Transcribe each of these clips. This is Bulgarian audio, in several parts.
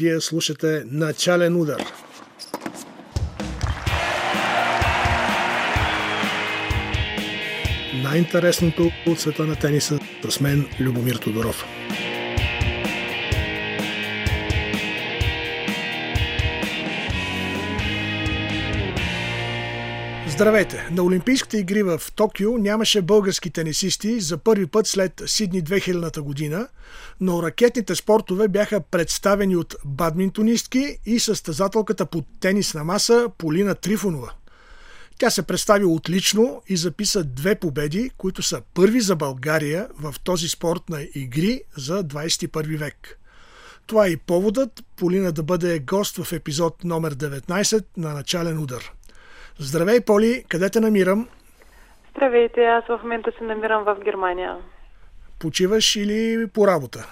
Вие слушате Начален удар. Най-интересното от света на тениса с мен Любомир Тодоров. Здравейте! На Олимпийските игри в Токио нямаше български тенисисти за първи път след Сидни 2000 година, но ракетните спортове бяха представени от бадминтонистки и състезателката по тенисна маса Полина Трифонова. Тя се представи отлично и записа две победи, които са първи за България в този спорт на игри за 21 век. Това е и поводът Полина да бъде гост в епизод номер 19 на Начален удар – Здравей, Поли! Къде те намирам? Здравейте, аз в момента се намирам в Германия. Почиваш или по работа?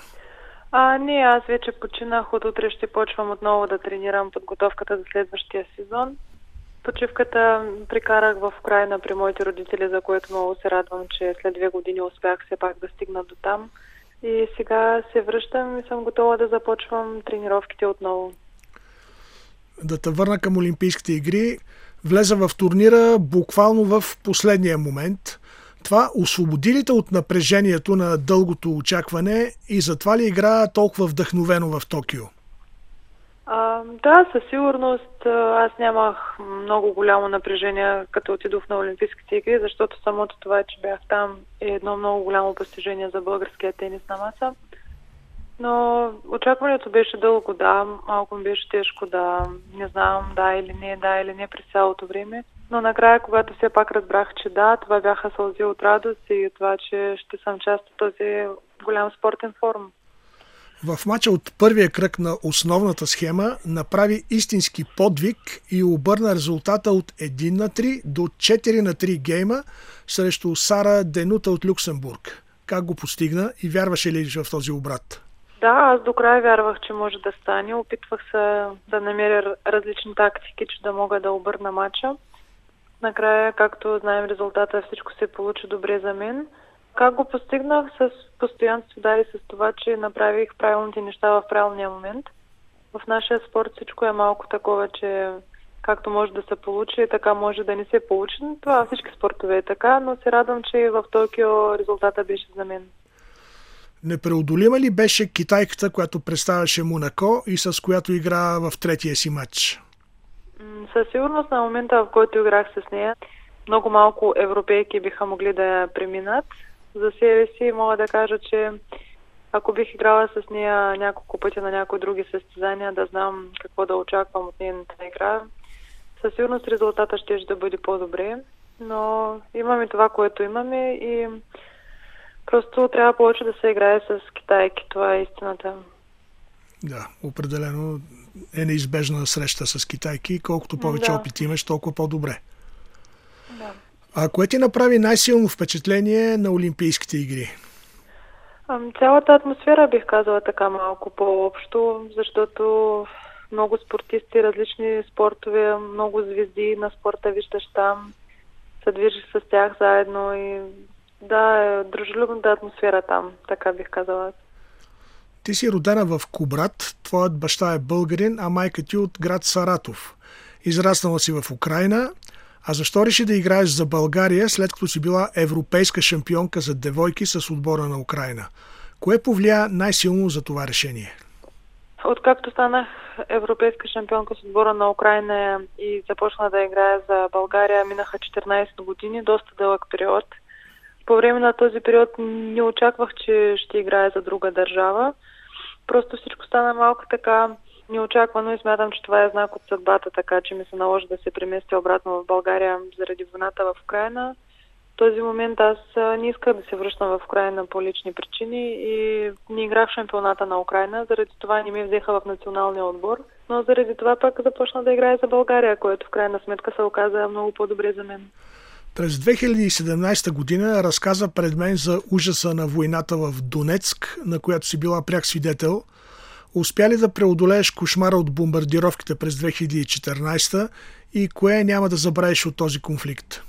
А, не, аз вече починах. От утре ще почвам отново да тренирам подготовката за следващия сезон. Почивката прикарах в Украина при моите родители, за което много се радвам, че след две години успях все пак да стигна до там. И сега се връщам и съм готова да започвам тренировките отново. Да те върна към Олимпийските игри влеза в турнира буквално в последния момент. Това освободи ли те от напрежението на дългото очакване и затова ли игра толкова вдъхновено в Токио? А, да, със сигурност аз нямах много голямо напрежение, като отидох на Олимпийските игри, защото самото това, че бях там е едно много голямо постижение за българския тенис на маса. Но очакването беше дълго, да. Малко ми беше тежко да не знам да или не, да или не през цялото време. Но накрая, когато все пак разбрах, че да, това бяха сълзи от радост и това, че ще съм част от този голям спортен форум. В мача от първия кръг на основната схема направи истински подвиг и обърна резултата от 1 на 3 до 4 на 3 гейма срещу Сара Денута от Люксембург. Как го постигна и вярваше ли в този обрат? Да, аз до края вярвах, че може да стане. Опитвах се да намеря различни тактики, че да мога да обърна матча. Накрая, както знаем резултата, всичко се получи добре за мен. Как го постигнах? С постоянство дали с това, че направих правилните неща в правилния момент. В нашия спорт всичко е малко такова, че както може да се получи, така може да не се получи. Това всички спортове е така, но се радвам, че в Токио резултата беше за мен. Непреодолима ли беше китайката, която представяше Монако и с която игра в третия си матч? Със сигурност на момента, в който играх с нея, много малко европейки биха могли да я преминат. За себе си мога да кажа, че ако бих играла с нея няколко пъти на някои други състезания, да знам какво да очаквам от нейната игра, със сигурност резултата ще да бъде по-добре. Но имаме това, което имаме и Просто трябва повече да се играе с китайки. Това е истината. Да, определено е неизбежна среща с китайки. Колкото повече да. опит имаш, толкова по-добре. Да. А кое ти направи най-силно впечатление на Олимпийските игри? Цялата атмосфера бих казала така малко по-общо, защото много спортисти, различни спортове, много звезди на спорта виждаш там, се движиш с тях заедно и да, е дружелюбната атмосфера там, така бих казала. Ти си родена в Кубрат, твоят баща е българин, а майка ти от град Саратов. Израснала си в Украина, а защо реши да играеш за България, след като си била европейска шампионка за девойки с отбора на Украина? Кое повлия най-силно за това решение? Откакто станах европейска шампионка с отбора на Украина и започна да играя за България, минаха 14 години, доста дълъг период – по време на този период не очаквах, че ще играя за друга държава. Просто всичко стана малко така неочаквано и смятам, че това е знак от съдбата, така че ми се наложи да се преместя обратно в България заради войната в Украина. В този момент аз не исках да се връщам в Украина по лични причини и не играх в шампионата на Украина, заради това не ми взеха в националния отбор. Но заради това пак започна да играя за България, което в крайна сметка се оказа много по-добре за мен. През 2017 година разказа пред мен за ужаса на войната в Донецк, на която си била пряк свидетел. Успя ли да преодолееш кошмара от бомбардировките през 2014 и кое няма да забравиш от този конфликт?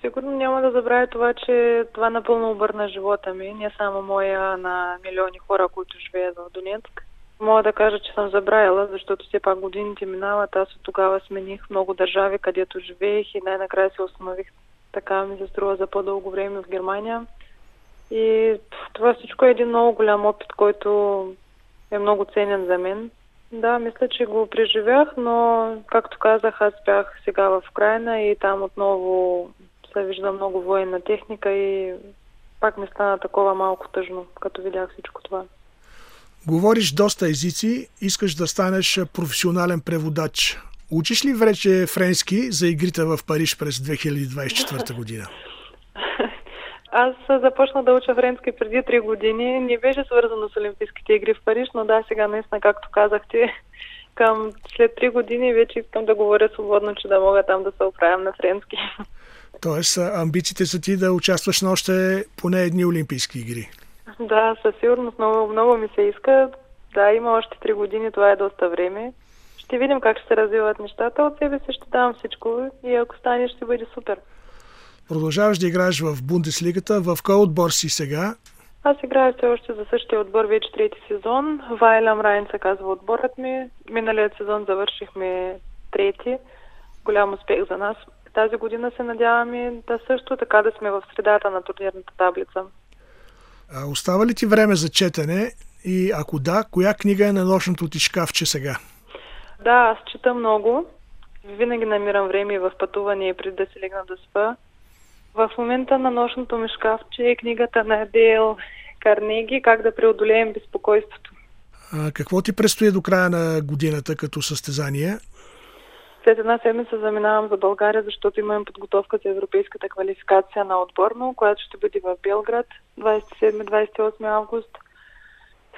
Сигурно няма да забравя това, че това напълно обърна живота ми, не само моя, на милиони хора, които живеят в Донецк. мога да кажа, че съм забравила, защото все пак годините минават. Аз от тогава смених много държави, където живеех и най-накрая се установих така ми се струва за по-дълго време в Германия. И това всичко е един много голям опит, който е много ценен за мен. Да, мисля, че го преживях, но, както казах, аз бях сега в Украина и там отново се вижда много военна техника и пак ми стана такова малко тъжно, като видях всичко това. Говориш доста езици, искаш да станеш професионален преводач. Учиш ли вече френски за игрите в Париж през 2024 година? Аз започна да уча френски преди 3 години. Не беше свързано с Олимпийските игри в Париж, но да, сега наистина, както казахте, към след 3 години вече искам да говоря свободно, че да мога там да се оправям на френски. Тоест, амбициите са ти да участваш на още поне едни Олимпийски игри. Да, със сигурност много, много ми се иска. Да, има още 3 години, това е доста време. Ще видим как ще се развиват нещата. От себе си ще давам всичко и ако стане, ще бъде супер. Продължаваш да играеш в Бундеслигата. В кой отбор си сега? Аз играя все още за същия отбор вече трети сезон. Вайлам Райн се казва отборът ми. Миналият сезон завършихме трети. Голям успех за нас. Тази година се надяваме да също така да сме в средата на турнирната таблица. А остава ли ти време за четене? И ако да, коя книга е на нощното ти шкафче сега? Да, аз чета много. Винаги намирам време и в пътуване преди да се легна да спа. В момента на нощното ми шкафче е книгата на Дейл Карнеги «Как да преодолеем безпокойството». А какво ти предстои до края на годината като състезание? След една седмица заминавам за България, защото имам подготовка за европейската квалификация на отборно, която ще бъде в Белград 27-28 август.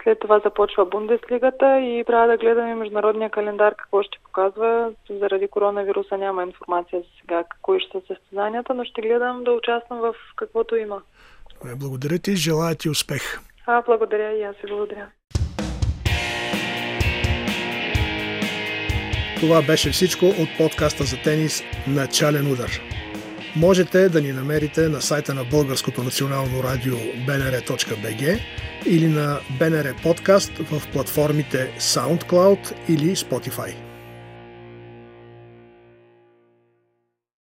След това започва Бундеслигата и трябва да гледаме международния календар какво ще показва. Заради коронавируса няма информация за сега кои ще са състезанията, но ще гледам да участвам в каквото има. Благодаря ти, желая ти успех. А, благодаря и аз ви благодаря. Това беше всичко от подкаста за тенис Начален удар. Можете да ни намерите на сайта на Българското национално радио bnr.bg или на BNR Подкаст в платформите SoundCloud или Spotify.